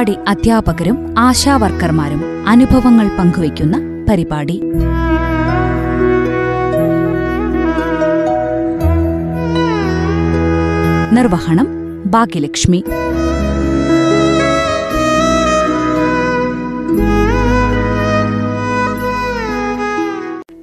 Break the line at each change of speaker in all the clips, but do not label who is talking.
അംഗൻവാടി അധ്യാപകരും ആശാവർക്കർമാരും അനുഭവങ്ങൾ പങ്കുവയ്ക്കുന്ന പരിപാടി. നിർവഹണം ഭാഗ്യലക്ഷ്മി.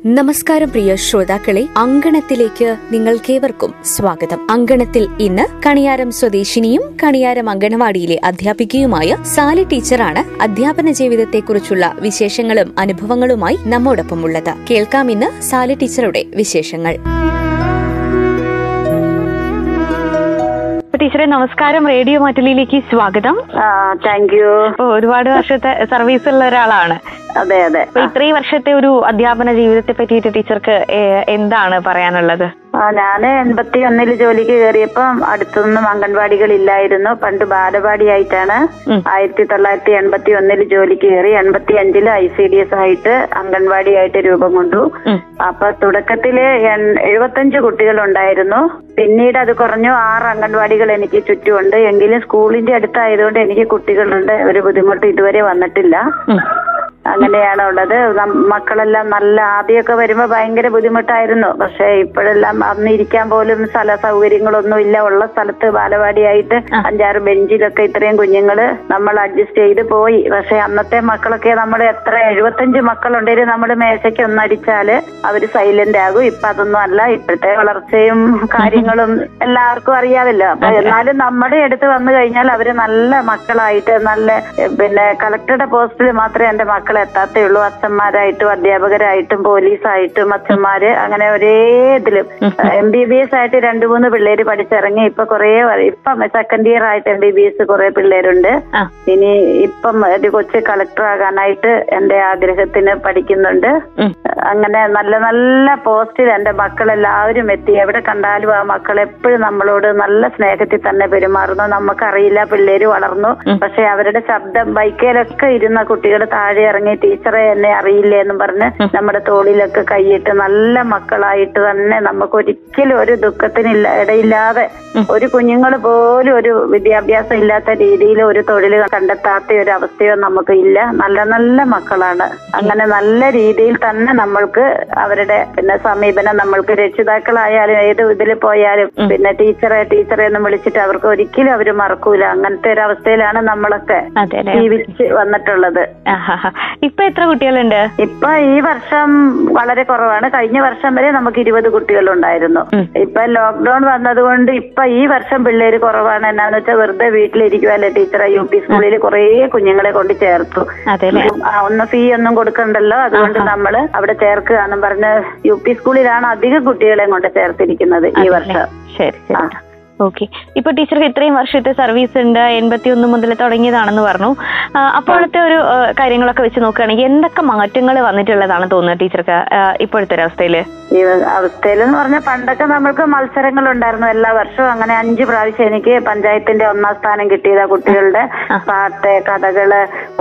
നമസ്കാരം പ്രിയ ശ്രോതാക്കളെ അങ്കണത്തിലേക്ക് നിങ്ങൾക്കേവർക്കും സ്വാഗതം. അങ്കണത്തിൽ ഇന്ന് കണിയാരം സ്വദേശിനിയും കണിയാരം അങ്കണവാടിയിലെ അധ്യാപികയുമായ സാലി ടീച്ചറാണ് അധ്യാപന ജീവിതത്തെക്കുറിച്ചുള്ള വിശേഷങ്ങളും അനുഭവങ്ങളുമായി നമ്മോടൊപ്പം ഉള്ളത് കേൾക്കാം ഇന്ന് സാലി ടീച്ചറുടെ വിശേഷങ്ങൾ.
ടീച്ചറെ നമസ്കാരം. റേഡിയോ മാറ്റലിയിലേക്ക് സ്വാഗതം.
താങ്ക് യു
ഒരുപാട് വർഷത്തെ സർവീസ് ഉള്ള ഒരാളാണ്.
അതെ അതെ.
അപ്പൊ ഇത്രയും വർഷത്തെ ഒരു അധ്യാപന ജീവിതത്തെ പറ്റിയിട്ട് ടീച്ചർക്ക് എന്താണ് പറയാനുള്ളത്?
ആ, ഞാൻ എൺപത്തി ഒന്നിൽ ജോലിക്ക് കയറിയപ്പം അടുത്തൊന്നും അംഗൻവാടികൾ ഇല്ലായിരുന്നു പണ്ട് ബാലവാടിയായിട്ടാണ്. ആയിരത്തി തൊള്ളായിരത്തി എൺപത്തി ഒന്നിൽ ജോലിക്ക് കയറി എൺപത്തി അഞ്ചിൽ ഐ സി ഡി എസ് ആയിട്ട് അംഗൻവാടിയായിട്ട് രൂപം കൊണ്ടു. അപ്പൊ തുടക്കത്തിൽ എഴുപത്തഞ്ച് കുട്ടികൾ ഉണ്ടായിരുന്നു പിന്നീട് അത് കുറഞ്ഞു ആറ് അംഗൻവാടികൾ എനിക്ക് ചുറ്റുമുണ്ട്. എങ്കിലും സ്കൂളിന്റെ അടുത്തായതുകൊണ്ട് എനിക്ക് കുട്ടികളുണ്ട് ഒരു ബുദ്ധിമുട്ട് ഇതുവരെ വന്നിട്ടില്ല. അങ്ങനെയാണ് ഉള്ളത്. മക്കളെല്ലാം നല്ല ആദ്യമൊക്കെ വരുമ്പോ ഭയങ്കര ബുദ്ധിമുട്ടായിരുന്നു. പക്ഷെ ഇപ്പോഴെല്ലാം അന്ന് ഇരിക്കാൻ പോലും സ്ഥല സൗകര്യങ്ങളൊന്നും ഇല്ല. ഉള്ള സ്ഥലത്ത് ബാലവാടിയായിട്ട് അഞ്ചാറ് ബെഞ്ചിലൊക്കെ ഇത്രയും കുഞ്ഞുങ്ങൾ നമ്മൾ അഡ്ജസ്റ്റ് ചെയ്ത് പോയി. പക്ഷെ അന്നത്തെ മക്കളൊക്കെ നമ്മൾ എത്ര എഴുപത്തഞ്ച് മക്കളുണ്ടെങ്കിലും നമ്മൾ മേശയ്ക്ക് ഒന്നടിച്ചാൽ അവർ സൈലന്റ് ആകും. ഇപ്പൊ അതൊന്നും അല്ല. ഇപ്പോഴത്തെ വളർച്ചയും കാര്യങ്ങളും എല്ലാവർക്കും അറിയാമല്ലോ. അപ്പൊ എന്നാലും നമ്മുടെ അടുത്ത് വന്നു കഴിഞ്ഞാൽ അവർ നല്ല മക്കളായിട്ട് നല്ല പിന്നെ കളക്ടറുടെ പോസ്റ്റിൽ മാത്രമേ എന്റെ മക്കൾ എത്താത്തേ ഉള്ളൂ അച്ഛന്മാരായിട്ടും അധ്യാപകരായിട്ടും പോലീസായിട്ടും അച്ഛന്മാര് അങ്ങനെ ഒരേ ഇതിലും. എം ബി ബി എസ് ആയിട്ട് രണ്ടു മൂന്ന് പിള്ളേര് പഠിച്ചിറങ്ങി ഇപ്പൊ കുറെ ഇപ്പം സെക്കൻഡ് ഇയർ ആയിട്ട് എം ബി ബി എസ് കുറെ പിള്ളേരുണ്ട്. ഇനി ഇപ്പം ഒരു കൊച്ചു കളക്ടർ ആകാനായിട്ട് എന്റെ ആഗ്രഹത്തിന് പഠിക്കുന്നുണ്ട്. അങ്ങനെ നല്ല നല്ല പോസ്റ്റിൽ എന്റെ മക്കളെല്ലാവരും എത്തി. എവിടെ കണ്ടാലും ആ മക്കൾ എപ്പോഴും നമ്മളോട് നല്ല സ്നേഹത്തിൽ തന്നെ പെരുമാറുന്നു. നമുക്കറിയില്ല പിള്ളേര് വളർന്നു. പക്ഷെ അവരുടെ ശബ്ദം ബൈക്കേലൊക്കെ ഇരുന്ന കുട്ടികൾ താഴെ ഇറങ്ങി ടീച്ചറെ എന്നെ അറിയില്ലേ എന്നും പറഞ്ഞ് നമ്മുടെ തോളിലൊക്കെ കൈയിട്ട് നല്ല മക്കളായിട്ട് തന്നെ നമുക്ക് ഒരിക്കലും ഒരു ദുഃഖത്തിനില്ല ഇടയില്ലാതെ ഒരു കുഞ്ഞുങ്ങൾ പോലും ഒരു വിദ്യാഭ്യാസം ഇല്ലാത്ത രീതിയിൽ ഒരു തൊഴിൽ കണ്ടെത്താത്ത ഒരു അവസ്ഥയോ നമുക്ക് ഇല്ല. നല്ല നല്ല മക്കളാണ്. അങ്ങനെ നല്ല രീതിയിൽ തന്നെ നമ്മൾക്ക് അവരുടെ പിന്നെ സമീപനം നമ്മൾക്ക് രക്ഷിതാക്കളായാലും ഏത് ഇതിൽ പോയാലും പിന്നെ ടീച്ചറെ ടീച്ചറെ എന്ന് വിളിച്ചിട്ട് അവർക്ക് ഒരിക്കലും അവർ മറക്കൂല. അങ്ങനത്തെ ഒരു അവസ്ഥയിലാണ് നമ്മളൊക്കെ ജീവിച്ച് വന്നിട്ടുള്ളത്.
ഇപ്പൊ എത്ര കുട്ടികളുണ്ട്?
ഇപ്പൊ ഈ വർഷം വളരെ കുറവാണ്. കഴിഞ്ഞ വർഷം വരെ നമുക്ക് ഇരുപത് കുട്ടികളുണ്ടായിരുന്നു. ഇപ്പൊ ലോക്ക്ഡൌൺ വന്നതുകൊണ്ട് ഇപ്പൊ ഈ വർഷം പിള്ളേര് കുറവാണ്. എന്നാന്ന് വെച്ചാൽ വെറുതെ വീട്ടിലിരിക്കുവല്ലേ ടീച്ചറെ യു പി സ്കൂളിൽ കുറെ കുഞ്ഞുങ്ങളെ കൊണ്ട് ചേർത്തു. ഒന്ന് ഫീ ഒന്നും കൊടുക്കണ്ടല്ലോ. അതുകൊണ്ട് നമ്മൾ അവിടെ ചേർക്കുകയാണെന്ന് എന്നും പറഞ്ഞ് യു പി സ്കൂളിലാണ് അധികം കുട്ടികളെ കൊണ്ട് ചേർത്തിരിക്കുന്നത് ഈ വർഷം.
ശരി ശരി. ഓക്കെ ഇപ്പൊ ടീച്ചർക്ക് ഇത്രയും വർഷത്തെ സർവീസ് ഉണ്ട് എൺപത്തി ഒന്ന് മുതൽ തുടങ്ങിയതാണെന്ന് പറഞ്ഞു. അപ്പോഴത്തെ ഒരു കാര്യങ്ങളൊക്കെ വെച്ച് നോക്കുകയാണെങ്കിൽ എന്തൊക്കെ മാറ്റങ്ങൾ വന്നിട്ടുള്ളതാണ് തോന്നുന്നത് ടീച്ചർക്ക് ഇപ്പോഴത്തെ ഒരു അവസ്ഥയിലെന്ന്
ഈ അവസ്ഥയിൽ എന്ന് പറഞ്ഞാൽ പണ്ടൊക്കെ നമ്മൾക്ക് മത്സരങ്ങൾ ഉണ്ടായിരുന്നു എല്ലാ വർഷവും അങ്ങനെ അഞ്ച് പ്രാവശ്യം എനിക്ക് പഞ്ചായത്തിന്റെ ഒന്നാം സ്ഥാനം കിട്ടിയത് കുട്ടികളുടെ. പാട്ട് കഥകൾ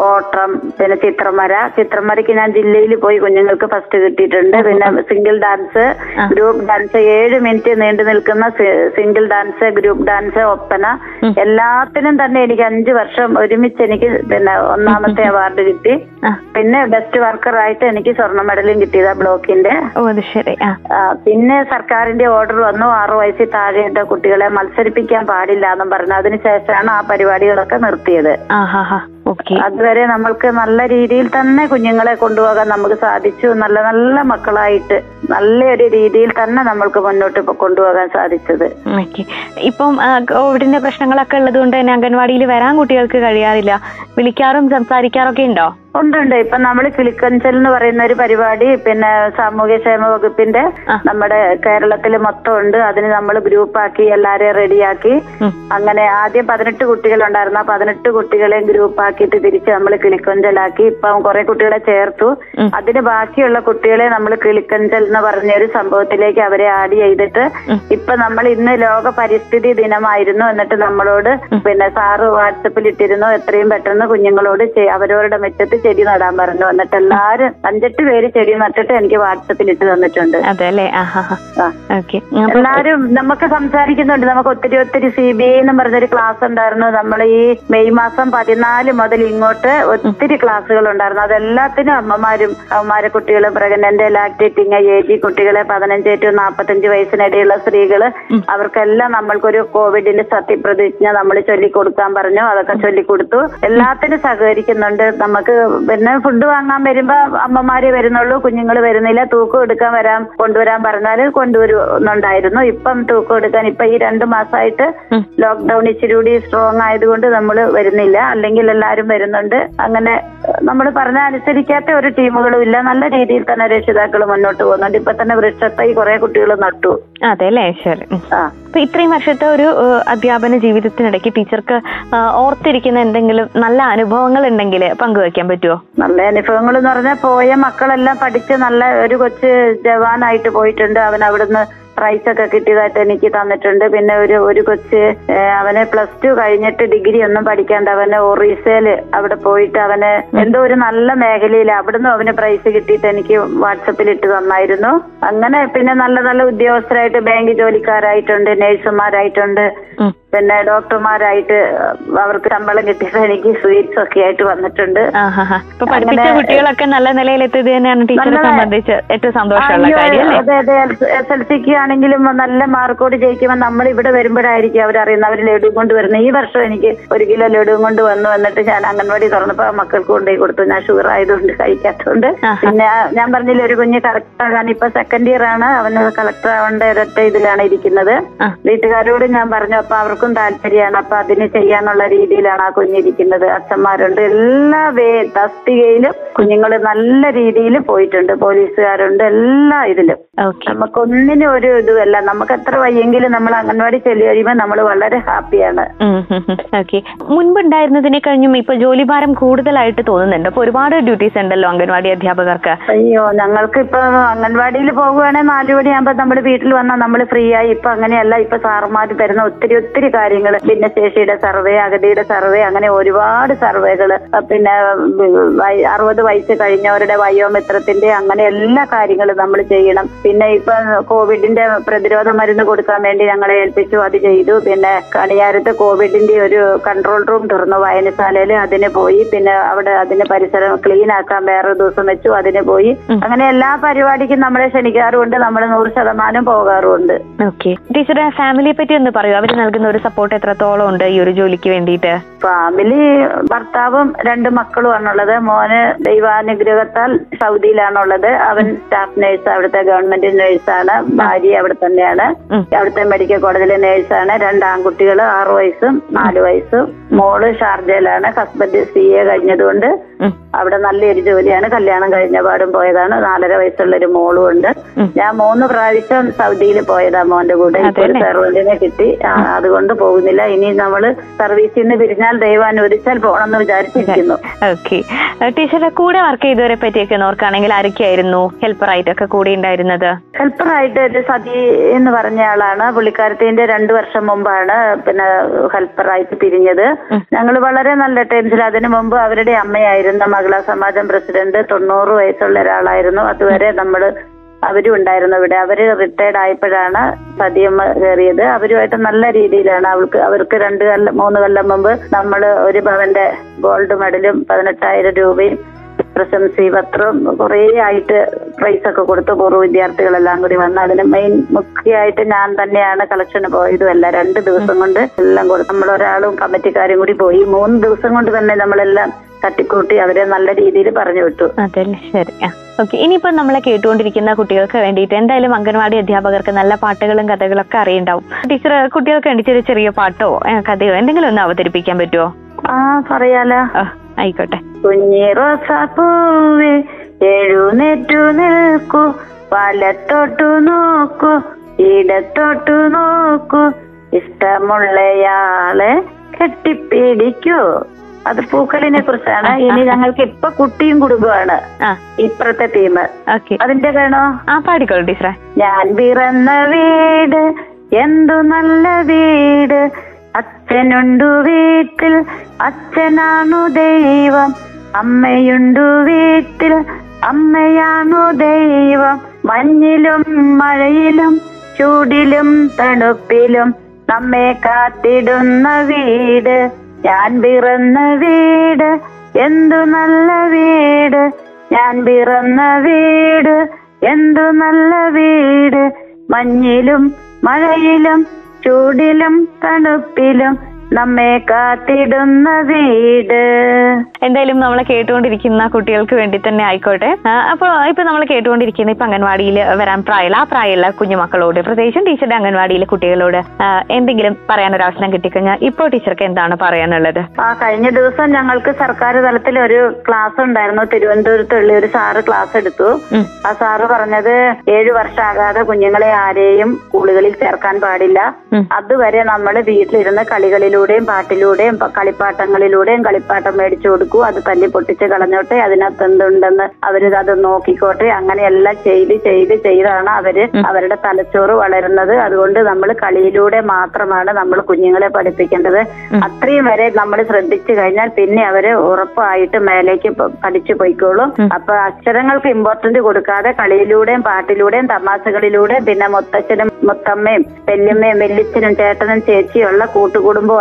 ഓട്ടം പിന്നെ ചിത്രമര. ചിത്രമരയ്ക്ക് ഞാൻ ജില്ലയിൽ പോയി കുഞ്ഞുങ്ങൾക്ക് ഫസ്റ്റ് കിട്ടിയിട്ടുണ്ട്. പിന്നെ സിംഗിൾ ഡാൻസ് ഗ്രൂപ്പ് ഡാൻസ് ഏഴ് മിനിറ്റ് നീണ്ടു നിൽക്കുന്ന single dance group dance Oppana എല്ലാത്തിനും തന്നെ എനിക്ക് അഞ്ചു വർഷം ഒരുമിച്ച് എനിക്ക് പിന്നെ ഒന്നാമത്തെ അവാർഡ് കിട്ടി. പിന്നെ ബെസ്റ്റ് വർക്കർ ആയിട്ട് എനിക്ക് സ്വർണ മെഡലും കിട്ടിയതാ ബ്ലോക്കിന്റെ. പിന്നെ സർക്കാരിന്റെ ഓർഡർ വന്നു. ആറു വയസ്സിൽ താഴെയുള്ള കുട്ടികളെ മത്സരിപ്പിക്കാൻ പാടില്ല എന്നും പറഞ്ഞു. അതിനുശേഷമാണ് ആ പരിപാടികളൊക്കെ നിർത്തിയത്. അതുവരെ നമ്മൾക്ക് നല്ല രീതിയിൽ തന്നെ കുഞ്ഞുങ്ങളെ കൊണ്ടുപോകാൻ നമുക്ക് സാധിച്ചു. നല്ല നല്ല മക്കളായിട്ട് നല്ലൊരു രീതിയിൽ തന്നെ നമ്മൾക്ക് മുന്നോട്ട് കൊണ്ടുപോകാൻ സാധിച്ചത്.
ഇപ്പം കോവിഡിന്റെ പ്രശ്നങ്ങളൊക്കെ ഉള്ളത് കൊണ്ട് തന്നെ അംഗൻവാടിയിൽ വരാൻ കുട്ടികൾക്ക് കഴിയാറില്ല. വിളിക്കാറും സംസാരിക്കാറൊക്കെ ഉണ്ടോ?
ഉണ്ടുണ്ട് ഇപ്പൊ നമ്മൾ കിളിക്കഞ്ചൽ എന്ന് പറയുന്ന ഒരു പരിപാടി പിന്നെ സാമൂഹ്യക്ഷേമ വകുപ്പിന്റെ നമ്മുടെ കേരളത്തിൽ മൊത്തം ഉണ്ട്. അതിന് നമ്മൾ ഗ്രൂപ്പാക്കി എല്ലാരെയും റെഡിയാക്കി അങ്ങനെ ആദ്യം പതിനെട്ട് കുട്ടികളുണ്ടായിരുന്നു. ആ പതിനെട്ട് കുട്ടികളെയും ഗ്രൂപ്പാക്കിയിട്ട് തിരിച്ച് നമ്മൾ കിളിക്കൊഞ്ചലാക്കി. ഇപ്പൊ കുറെ കുട്ടികളെ ചേർത്തു. അതിന് ബാക്കിയുള്ള കുട്ടികളെ നമ്മൾ കിളിക്കഞ്ചൽ എന്ന് പറഞ്ഞ ഒരു സംഭവത്തിലേക്ക് അവരെ ആഡ് ചെയ്തിട്ട് ഇപ്പൊ നമ്മൾ ഇന്ന് ലോക പരിസ്ഥിതി ദിനമായിരുന്നു എന്നിട്ട് നമ്മളോട് പിന്നെ സാറ് വാട്സപ്പിൽ ഇട്ടിരുന്നു. എത്രയും പെട്ടെന്ന് കുഞ്ഞുങ്ങളോട് അവരവരുടെ മുറ്റത്ത് ചെടി നടാൻ പറഞ്ഞു. എന്നിട്ട് എല്ലാരും അഞ്ചെട്ട് പേര് ചെടി നട്ടിട്ട് എനിക്ക് വാട്സപ്പിൽ ഇട്ട് തന്നിട്ടുണ്ട്.
അതെ അല്ലേ
എല്ലാരും നമുക്ക് സംസാരിക്കുന്നുണ്ട്. നമുക്ക് ഒത്തിരി ഒത്തിരി സി ബി ഐ എന്ന് പറഞ്ഞൊരു ക്ലാസ് ഉണ്ടായിരുന്നു. നമ്മൾ ഈ മെയ് മാസം പതിനാല് മുതൽ മുതൽ ഇങ്ങോട്ട് ഒത്തിരി ക്ലാസ്സുകൾ ഉണ്ടായിരുന്നു അതെല്ലാത്തിനും അമ്മമാരും അമ്മമാരെ കുട്ടികളും പ്രഗ്നന്റ് ലാക്ടേറ്റിംഗ് ഏജി കുട്ടികളെ പതിനഞ്ച് ടു നാൽപ്പത്തഞ്ച് വയസ്സിനിടയിലുള്ള സ്ത്രീകൾ അവർക്കെല്ലാം നമ്മൾക്കൊരു കോവിഡിന്റെ സത്യപ്രതിജ്ഞ നമ്മൾ ചൊല്ലിക്കൊടുക്കാൻ പറഞ്ഞു. അതൊക്കെ ചൊല്ലിക്കൊടുത്തു. എല്ലാത്തിനും സഹകരിക്കുന്നുണ്ട്. നമുക്ക് പിന്നെ ഫുഡ് വാങ്ങാൻ വരുമ്പോ അമ്മമാര് വരുന്നുള്ളൂ. കുഞ്ഞുങ്ങൾ വരുന്നില്ല. തൂക്കം എടുക്കാൻ വരാൻ കൊണ്ടുവരാൻ പറഞ്ഞാൽ കൊണ്ടുവരുന്നുണ്ടായിരുന്നു. ഇപ്പം തൂക്കം എടുക്കാൻ ഇപ്പൊ ഈ രണ്ടു മാസമായിട്ട് ലോക്ക്ഡൌൺ ഇച്ചിരി കൂടി സ്ട്രോങ് ആയതുകൊണ്ട് നമ്മൾ വരുന്നില്ല. അല്ലെങ്കിൽ എല്ലാവരും വരുന്നുണ്ട്. അങ്ങനെ നമ്മൾ പറഞ്ഞ അനുസരിക്കാത്ത ഒരു ടീമുകളും ഇല്ല. നല്ല രീതിയിൽ തന്നെ രക്ഷിതാക്കൾ മുന്നോട്ട് പോകുന്നുണ്ട്. ഇപ്പൊ തന്നെ വൃക്ഷത്തൈ കുറെ കുട്ടികൾ നട്ടു.
അതെ അല്ലേ? ശരി. അപ്പൊ ഇത്രയും വർഷത്തെ ഒരു അധ്യാപന ജീവിതത്തിനിടയ്ക്ക് ടീച്ചർക്ക് ഓർത്തിരിക്കുന്ന എന്തെങ്കിലും നല്ല അനുഭവങ്ങൾ ഉണ്ടെങ്കിൽ പങ്കുവെക്കാൻ പറ്റുമോ
നല്ല അനുഭവങ്ങൾ എന്ന് പറഞ്ഞാൽ പോയ മക്കളെല്ലാം പഠിച്ച് നല്ല ഒരു കൊച്ച് ജവാനായിട്ട് പോയിട്ടുണ്ട്. അവൻ അവിടുന്ന് പ്രൈസ് ഒക്കെ കിട്ടിയതായിട്ട് എനിക്ക് തന്നിട്ടുണ്ട്. പിന്നെ ഒരു ഒരു കൊച്ച് അവനെ പ്ലസ് ടു കഴിഞ്ഞിട്ട് ഡിഗ്രി ഒന്നും പഠിക്കാണ്ട് അവന് ഒറീസയിൽ അവിടെ പോയിട്ട് അവന് എന്തോ ഒരു നല്ല മേഖലയിൽ അവിടുന്ന് അവന് പ്രൈസ് കിട്ടിയിട്ട് എനിക്ക് വാട്സപ്പിൽ ഇട്ട് തന്നായിരുന്നു. അങ്ങനെ പിന്നെ നല്ല നല്ല ഉദ്യോഗസ്ഥരായിട്ട് ബാങ്ക് ജോലിക്കാരായിട്ടുണ്ട് നഴ്സുമാരായിട്ടുണ്ട്. പിന്നെ ഡോക്ടർമാരായിട്ട് അവർക്ക് ശമ്പളം കിട്ടിയത് എനിക്ക് സ്വീറ്റ്സ് ഒക്കെ ആയിട്ട് വന്നിട്ടുണ്ട്.
പഠിപ്പിച്ച കുട്ടികളൊക്കെ നല്ല നിലയിലെത്തിയത് തന്നെയാണ് ടീച്ചറെ സംബന്ധിച്ച് ഏറ്റവും സന്തോഷമുള്ള കാര്യം
അതെ അതെ. എസ് എൽ സിക്ക് ആണെങ്കിലും നല്ല മാർക്കോട് ജയിക്കുമ്പോൾ നമ്മൾ ഇവിടെ വരുമ്പോഴായിരിക്കും അവരറിയുന്നത് അവർ ലഡു കൊണ്ട് വരുന്നത് ഈ വർഷം എനിക്ക് ഒരു കിലോ ലഡു കൊണ്ട് വന്നു എന്നിട്ട് ഞാൻ അംഗൻവാടി തുറന്നപ്പോൾ മക്കൾക്ക് കൊണ്ടുപോയി കൊടുത്തു. ഞാൻ ഷുഗർ ആയതുകൊണ്ട് കഴിക്കാത്തതുകൊണ്ട്. പിന്നെ ഞാൻ പറഞ്ഞില്ല ഒരു കുഞ്ഞ് കളക്ടർ ആകാൻ ഇപ്പൊ സെക്കൻഡ് ഇയർ ആണ്. അവന് കളക്ടർ ആവേണ്ട ഒരൊറ്റ ഇതിലാണ് ഇരിക്കുന്നത്. വീട്ടുകാരോട് ഞാൻ പറഞ്ഞു അപ്പൊ അവർക്കും താല്പര്യമാണ്. അപ്പൊ അതിന് ചെയ്യാനുള്ള രീതിയിലാണ് ആ കുഞ്ഞിരിക്കുന്നത് അച്ഛന്മാരുണ്ട്. എല്ലാ വേ തസ്തികയിലും കുഞ്ഞുങ്ങൾ നല്ല രീതിയിൽ പോയിട്ടുണ്ട്. പോലീസുകാരുണ്ട് എല്ലാ ഇതിലും. നമുക്കൊന്നിനും ഒരു ഇതുമല്ല നമുക്ക് എത്ര വയ്യെങ്കിലും നമ്മൾ അംഗൻവാടി ചെല്ലി കഴിയുമ്പോൾ നമ്മൾ വളരെ ഹാപ്പിയാണ്.
ഓക്കെ മുൻപുണ്ടായിരുന്നതിനെ കഴിഞ്ഞും ഇപ്പൊ ജോലിഭാരം കൂടുതലായിട്ട് തോന്നുന്നുണ്ട്. അപ്പൊ ഒരുപാട് ഡ്യൂട്ടീസ് ഉണ്ടല്ലോ അംഗൻവാടി അധ്യാപകർക്ക്?
അയ്യോ ഞങ്ങൾക്ക് ഇപ്പൊ അംഗൻവാടിയിൽ പോകുവാണെങ്കിൽ നാലു മണിയാകുമ്പോ നമ്മൾ വീട്ടിൽ വന്നാൽ നമ്മൾ ഫ്രീ ആയി. ഇപ്പൊ അങ്ങനെയല്ല ഇപ്പൊ സാറുമാർ തരുന്ന ഒത്തിരി ഒത്തിരി കാര്യങ്ങൾ ഭിന്നശേഷിയുടെ സർവേ അഗതിയുടെ സർവേ അങ്ങനെ ഒരുപാട് സർവേകൾ പിന്നെ അറുപത് വയസ്സ് കഴിഞ്ഞവരുടെ വയോമിത്രത്തിന്റെ അങ്ങനെ എല്ലാ കാര്യങ്ങളും നമ്മൾ ചെയ്യണം. പിന്നെ ഇപ്പൊ കോവിഡിന്റെ പ്രതിരോധ മരുന്ന് കൊടുക്കാൻ വേണ്ടി ഞങ്ങളെ ഏൽപ്പിച്ചു. അത് ചെയ്തു. പിന്നെ കണിയാരത്ത് കോവിഡിന്റെ ഒരു കൺട്രോൾ റൂം തുറന്നു. വായനശാലയിൽ അതിന് പോയി. പിന്നെ അവിടെ അതിന് പരിസരം ക്ലീൻ ആക്കാൻ വേറെ ദിവസം വെച്ചു. അതിന് പോയി. അങ്ങനെ എല്ലാ പരിപാടിക്കും നമ്മളെ ക്ഷണിക്കാറുമുണ്ട്. നമ്മൾ നൂറ് ശതമാനം പോകാറുമുണ്ട്.
ഓക്കെ ടീച്ചറെ ഫാമിലിയെ പറ്റി ഒന്ന് പറയൂ. അവർ നൽകുന്ന ഒരു സപ്പോർട്ട് എത്രത്തോളം ഉണ്ട് ഈ ഒരു ജോലിക്ക് വേണ്ടിയിട്ട്?
ഫാമിലി ഭർത്താവും രണ്ട് മക്കളുമാണുള്ളത് മോന് ദൈവാനുഗ്രഹത്താൽ സൗദിയിലാണുള്ളത്. അവൻ സ്റ്റാഫ് നേഴ്സ് അവിടുത്തെ ഗവൺമെന്റ് നേഴ്സാണ് ഭാര്യ അവിടെ തന്നെയാണ്. അവിടുത്തെ മെഡിക്കൽ കോളേജിലെ നേഴ്സാണ് രണ്ട് ആൺകുട്ടികൾ ആറു വയസ്സും നാല് വയസ്സും മോൾ ഷാർജയിലാണ് ഹസ്ബൻഡ് സി എ കഴിഞ്ഞതുകൊണ്ട്. അവിടെ നല്ലൊരു ജോലിയാണ്. കല്യാണം കഴിഞ്ഞ പാടും പോയതാണ്. നാലര വയസ്സുള്ള ഒരു മോളും ഉണ്ട് ഞാൻ മൂന്ന് പ്രാവശ്യം സൗദിയിൽ പോയതാ മോന്റെ കൂടെ. ഇപ്പൊ ഒരു സെർവന്റിനെ കിട്ടി. അതുകൊണ്ട് പോകുന്നില്ല. ഇനി നമ്മൾ സർവീസിൽ നിന്ന് പിരിഞ്ഞാൽ ദൈവം അനുവദിച്ചാൽ പോകണമെന്ന് വിചാരിച്ചിരിക്കുന്നു.
ഓക്കെ ടീച്ചറുടെ കൂടെ വർക്ക് ചെയ്തവരെ പറ്റിയൊക്കെ നോക്കുകയാണെങ്കിൽ ആരൊക്കെയായിരുന്നു ഹെൽപ്പറായിട്ടൊക്കെ കൂടെ ഉണ്ടായിരുന്നത്?
ഹെൽപ്പറായിട്ട് ഒരു സതി എന്ന് പറഞ്ഞ ആളാണ്. പുള്ളിക്കാരത്തിന്റെ രണ്ടു വർഷം മുമ്പാണ് പിന്നെ ഹെൽപ്പറായിട്ട് പിരിഞ്ഞത്. ഞങ്ങൾ വളരെ നല്ല ടൈംസിൽ അതിനു മുമ്പ് അവരുടെ അമ്മയായിരുന്നു. മഹിളാ സമാജം പ്രസിഡന്റ് തൊണ്ണൂറ് വയസ്സുള്ള ഒരാളായിരുന്നു. അതുവരെ നമ്മൾ അവരും ഉണ്ടായിരുന്നു ഇവിടെ. അവർ റിട്ടയർഡ് ആയപ്പോഴാണ് സതിയമ്മ കയറിയത്. അവരുമായിട്ട് നല്ല രീതിയിലാണ് അവൾക്ക് അവർക്ക് രണ്ട് കൊല്ലം മൂന്ന് കൊല്ലം മുമ്പ് നമ്മൾ ഒരു ഭവന്റെ ഗോൾഡ് മെഡലും പതിനെട്ടായിരം രൂപയും പ്രശംസി പത്രവും കുറേ ആയിട്ട് പ്രൈസ് ഒക്കെ കൊടുത്തു പൂർവ വിദ്യാർത്ഥികളെല്ലാം കൂടി വന്ന് അതിന് മെയിൻ മുഖ്യമായിട്ട് ഞാൻ തന്നെയാണ് കളക്ഷന് പോയതുമല്ല രണ്ട് ദിവസം കൊണ്ട് എല്ലാം കൊടുത്തു നമ്മളൊരാളും കമ്മിറ്റിക്കാരും കൂടി പോയി. മൂന്ന് ദിവസം കൊണ്ട് തന്നെ നമ്മളെല്ലാം തട്ടിക്കൂട്ടി അവരെ നല്ല രീതിയിൽ പറഞ്ഞു വിട്ടു.
അതെ ശരി. ഓക്കെ. ഇനിയിപ്പോ നമ്മളെ കേട്ടുകൊണ്ടിരിക്കുന്ന കുട്ടികൾക്ക് വേണ്ടിയിട്ട് എന്തായാലും അംഗൻവാടി അധ്യാപകർക്ക് നല്ല പാട്ടുകളും കഥകളൊക്കെ ഒക്കെ അറിയുണ്ടാവും. ടീച്ചർ കുട്ടികൾക്ക് വേണ്ടി ചെറിയ ചെറിയ പാട്ടോ കഥയോ എന്തെങ്കിലും ഒന്ന് അവതരിപ്പിക്കാൻ പറ്റുമോ
ആ പറയാലോ.
ആ, ആയിക്കോട്ടെ.
കുഞ്ഞി റോസാപ്പൂവേ എഴുന്നേറ്റു നിൽക്കൂ. വലത്തോട്ടു നോക്കൂ ഇടത്തോട്ടു നോക്കൂ. ഇഷ്ടമുള്ളയാളെ കെട്ടിപ്പിടിക്കൂ. അത് പൂക്കളിനെ കുറിച്ചാണ്. ഇനി ഞങ്ങൾക്ക് ഇപ്പൊ കുട്ടിയും കുടുംബമാണ് ഇപ്പുറത്തെ ടീം അതിന്റെ വേണോ
ആ പാടിക്കോളൂ ടീച്ചറെ.
ഞാൻ പിറന്ന വീട് എന്തു നല്ല വീട്. അച്ഛനുണ്ടു വീട്ടിൽ അച്ഛനാണു ദൈവം. അമ്മയുണ്ടു വീട്ടിൽ അമ്മയാണു ദൈവം. മഞ്ഞിലും മഴയിലും ചൂടിലും തണുപ്പിലും നമ്മെ കാത്തിടുന്ന വീട്. ഞാൻ പിറന്ന വീട് എന്തു നല്ല വീട്? ഞാൻ പിറന്ന വീട് എന്തു നല്ല വീട്? മഞ്ഞിലും മഴയിലും ചൂടിലും തണുപ്പിലും നമ്മെ കാത്തിടുന്ന വീട്.
എന്തായാലും നമ്മളെ കേട്ടുകൊണ്ടിരിക്കുന്ന കുട്ടികൾക്ക് വേണ്ടി തന്നെ ആയിക്കോട്ടെ. അപ്പോൾ ഇപ്പൊ നമ്മൾ കേട്ടുകൊണ്ടിരിക്കുന്ന ഇപ്പൊ അംഗൻവാടിയിൽ വരാൻ പ്രായമുള്ള ആ പ്രായമുള്ള കുഞ്ഞുമക്കളോട് പ്രത്യേകിച്ചും ടീച്ചറുടെ അംഗൻവാടിയിലെ കുട്ടികളോട് എന്തെങ്കിലും പറയാനൊരു ഒരു അവസരം കിട്ടിക്കഴിഞ്ഞാൽ ഇപ്പോൾ ടീച്ചർക്ക് എന്താണ് പറയാനുള്ളത്?
ആ കഴിഞ്ഞ ദിവസം ഞങ്ങൾക്ക് സർക്കാർ തലത്തിൽ ഒരു ക്ലാസ് ഉണ്ടായിരുന്നു. തിരുവനന്തപുരത്തുള്ള ഒരു സാറ് ക്ലാസ് എടുത്തു. ആ സാറ് പറഞ്ഞത് ഏഴു വർഷമാകാതെ കുഞ്ഞുങ്ങളെ ആരെയും സ്കൂളുകളിൽ ചേർക്കാൻ പാടില്ല. അതുവരെ നമ്മൾ വീട്ടിലിരുന്ന് കളികളിലൂടെയും പാട്ടിലൂടെയും കളിപ്പാട്ടങ്ങളിലൂടെയും കളിപ്പാട്ടം മേടിച്ചു കൊടുക്കൂ. അത് തല്ലി പൊട്ടിച്ച് കളഞ്ഞോട്ടെ അതിനകത്ത് എന്തുണ്ടെന്ന് അവർ അത് നോക്കിക്കോട്ടെ. അങ്ങനെയെല്ലാം ചെയ്ത് ചെയ്ത് ചെയ്താണ് അവർ അവരുടെ തലച്ചോറ് വളരുന്നത്. അതുകൊണ്ട് നമ്മൾ കളിയിലൂടെ മാത്രമാണ് നമ്മൾ കുഞ്ഞുങ്ങളെ പഠിപ്പിക്കേണ്ടത്. അത്രയും വരെ നമ്മൾ ശ്രദ്ധിച്ചു കഴിഞ്ഞാൽ പിന്നെ അവർ ഉറപ്പായിട്ട് മേലേക്ക് പഠിച്ചു പോയിക്കോളും. അപ്പൊ അക്ഷരങ്ങൾക്ക് ഇമ്പോർട്ടന്റ് കൊടുക്കാതെ കളിയിലൂടെയും പാട്ടിലൂടെയും തമാശകളിലൂടെയും പിന്നെ മുത്തച്ഛനും മുത്തമ്മയും വല്യമ്മയും വല്യച്ഛനും ചേട്ടനും ചേച്ചിയും ഉള്ള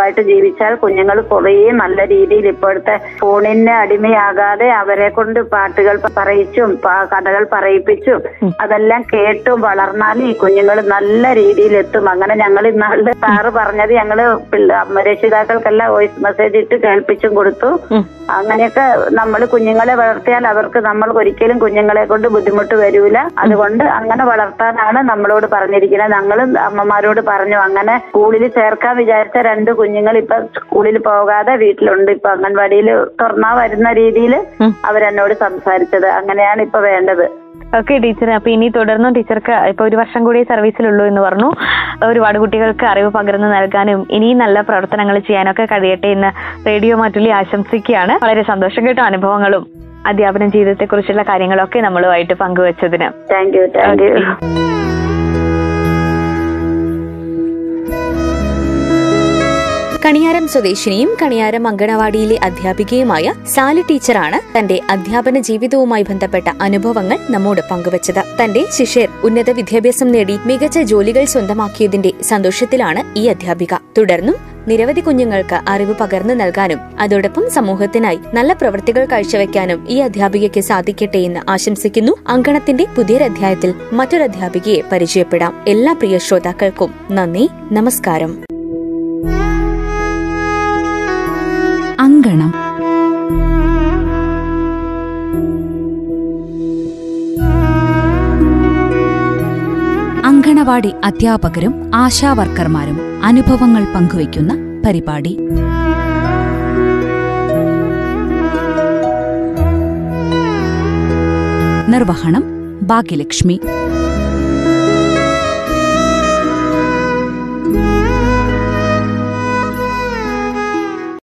കൂട്ടുകുടുംബമായിട്ട് ജീവിച്ചാൽ കുഞ്ഞുങ്ങൾ കുറേ നല്ല രീതിയിൽ ഇപ്പോഴത്തെ ഫോണിന് അടിമയാകാതെ അവരെ കൊണ്ട് പാട്ടുകൾ പറയിച്ചും കഥകൾ പറയിപ്പിച്ചും അതെല്ലാം കേട്ടും വളർന്നാൽ ഈ കുഞ്ഞുങ്ങൾ നല്ല രീതിയിൽ എത്തും. അങ്ങനെ ഞങ്ങൾ ഇന്നാൾ സാറ് പറഞ്ഞത് ഞങ്ങൾ രക്ഷിതാക്കൾക്കെല്ലാം വോയിസ് മെസ്സേജ് ഇട്ട് കേൾപ്പിച്ചും കൊടുത്തു. അങ്ങനെയൊക്കെ നമ്മൾ കുഞ്ഞുങ്ങളെ വളർത്തിയാൽ അവർക്ക് നമ്മൾ ഒരിക്കലും കുഞ്ഞുങ്ങളെ കൊണ്ട് ബുദ്ധിമുട്ട് വരൂല. അതുകൊണ്ട് അങ്ങനെ വളർത്താനാണ് നമ്മളോട് പറഞ്ഞിരിക്കുന്നത്. ഞങ്ങളും അമ്മമാരോട് പറഞ്ഞു അങ്ങനെ സ്കൂളിൽ ചേർക്കാൻ വിചാരിച്ച രണ്ട് കുഞ്ഞുങ്ങൾ ഇപ്പൊ സ്കൂളിൽ പോകാതെ വീട്ടിലുണ്ട്. ഇപ്പൊ അംഗൻവാടിയിൽ തുറന്നാ വരുന്ന രീതിയിൽ അവരെന്നോട് സംസാരിച്ചത്. അങ്ങനെയാണ് ഇപ്പൊ വേണ്ടത്.
ഓക്കെ ടീച്ചർ അപ്പൊ ഇനി തുടർന്നും ടീച്ചർക്ക് ഇപ്പൊ ഒരു വർഷം കൂടി സർവീസിലുള്ളൂ എന്ന് പറഞ്ഞു. ഒരുപാട് കുട്ടികൾക്ക് അറിവ് പകർന്നു നൽകാനും ഇനിയും നല്ല പ്രവർത്തനങ്ങൾ ചെയ്യാനൊക്കെ കഴിയട്ടെ എന്ന് റേഡിയോ മാറ്റുള്ളി ആശംസിക്കുകയാണ്. വളരെ സന്തോഷം കേട്ടോ അനുഭവങ്ങളും അധ്യാപന ജീവിതത്തെ കുറിച്ചുള്ള കാര്യങ്ങളൊക്കെ നമ്മളുമായിട്ട് പങ്കുവച്ചതിന്.
Thank you thank you
Kaniyaram സ്വദേശിനിയും Kaniyaram അങ്കണവാടിയിലെ അധ്യാപികയുമായ സാലി ടീച്ചറാണ് തന്റെ അധ്യാപന ജീവിതവുമായി ബന്ധപ്പെട്ട അനുഭവങ്ങൾ നമ്മോട് പങ്കുവച്ചത്. തന്റെ ശിഷ്യർ ഉന്നത വിദ്യാഭ്യാസം നേടി മികച്ച ജോലികൾ സ്വന്തമാക്കിയതിന്റെ സന്തോഷത്തിലാണ് ഈ അധ്യാപിക. തുടർന്നും നിരവധി കുഞ്ഞുങ്ങൾക്ക് അറിവ് പകർന്നു നൽകാനും അതോടൊപ്പം സമൂഹത്തിനായി നല്ല പ്രവൃത്തികൾ കാഴ്ചവെക്കാനും ഈ അധ്യാപികയ്ക്ക് സാധിക്കട്ടെ എന്ന് ആശംസിക്കുന്നു. അങ്കണത്തിന്റെ പുതിയൊരധ്യായത്തിൽ മറ്റൊരു അധ്യാപികയെ പരിചയപ്പെടാം. എല്ലാ പ്രിയ ശ്രോതാക്കൾക്കും നന്ദി നമസ്കാരം.
അങ്കണവാടി അധ്യാപകരും ആശാവർക്കർമാരും അനുഭവങ്ങൾ പങ്കുവയ്ക്കുന്ന പരിപാടി. നിർവഹണം ഭാഗ്യലക്ഷ്മി.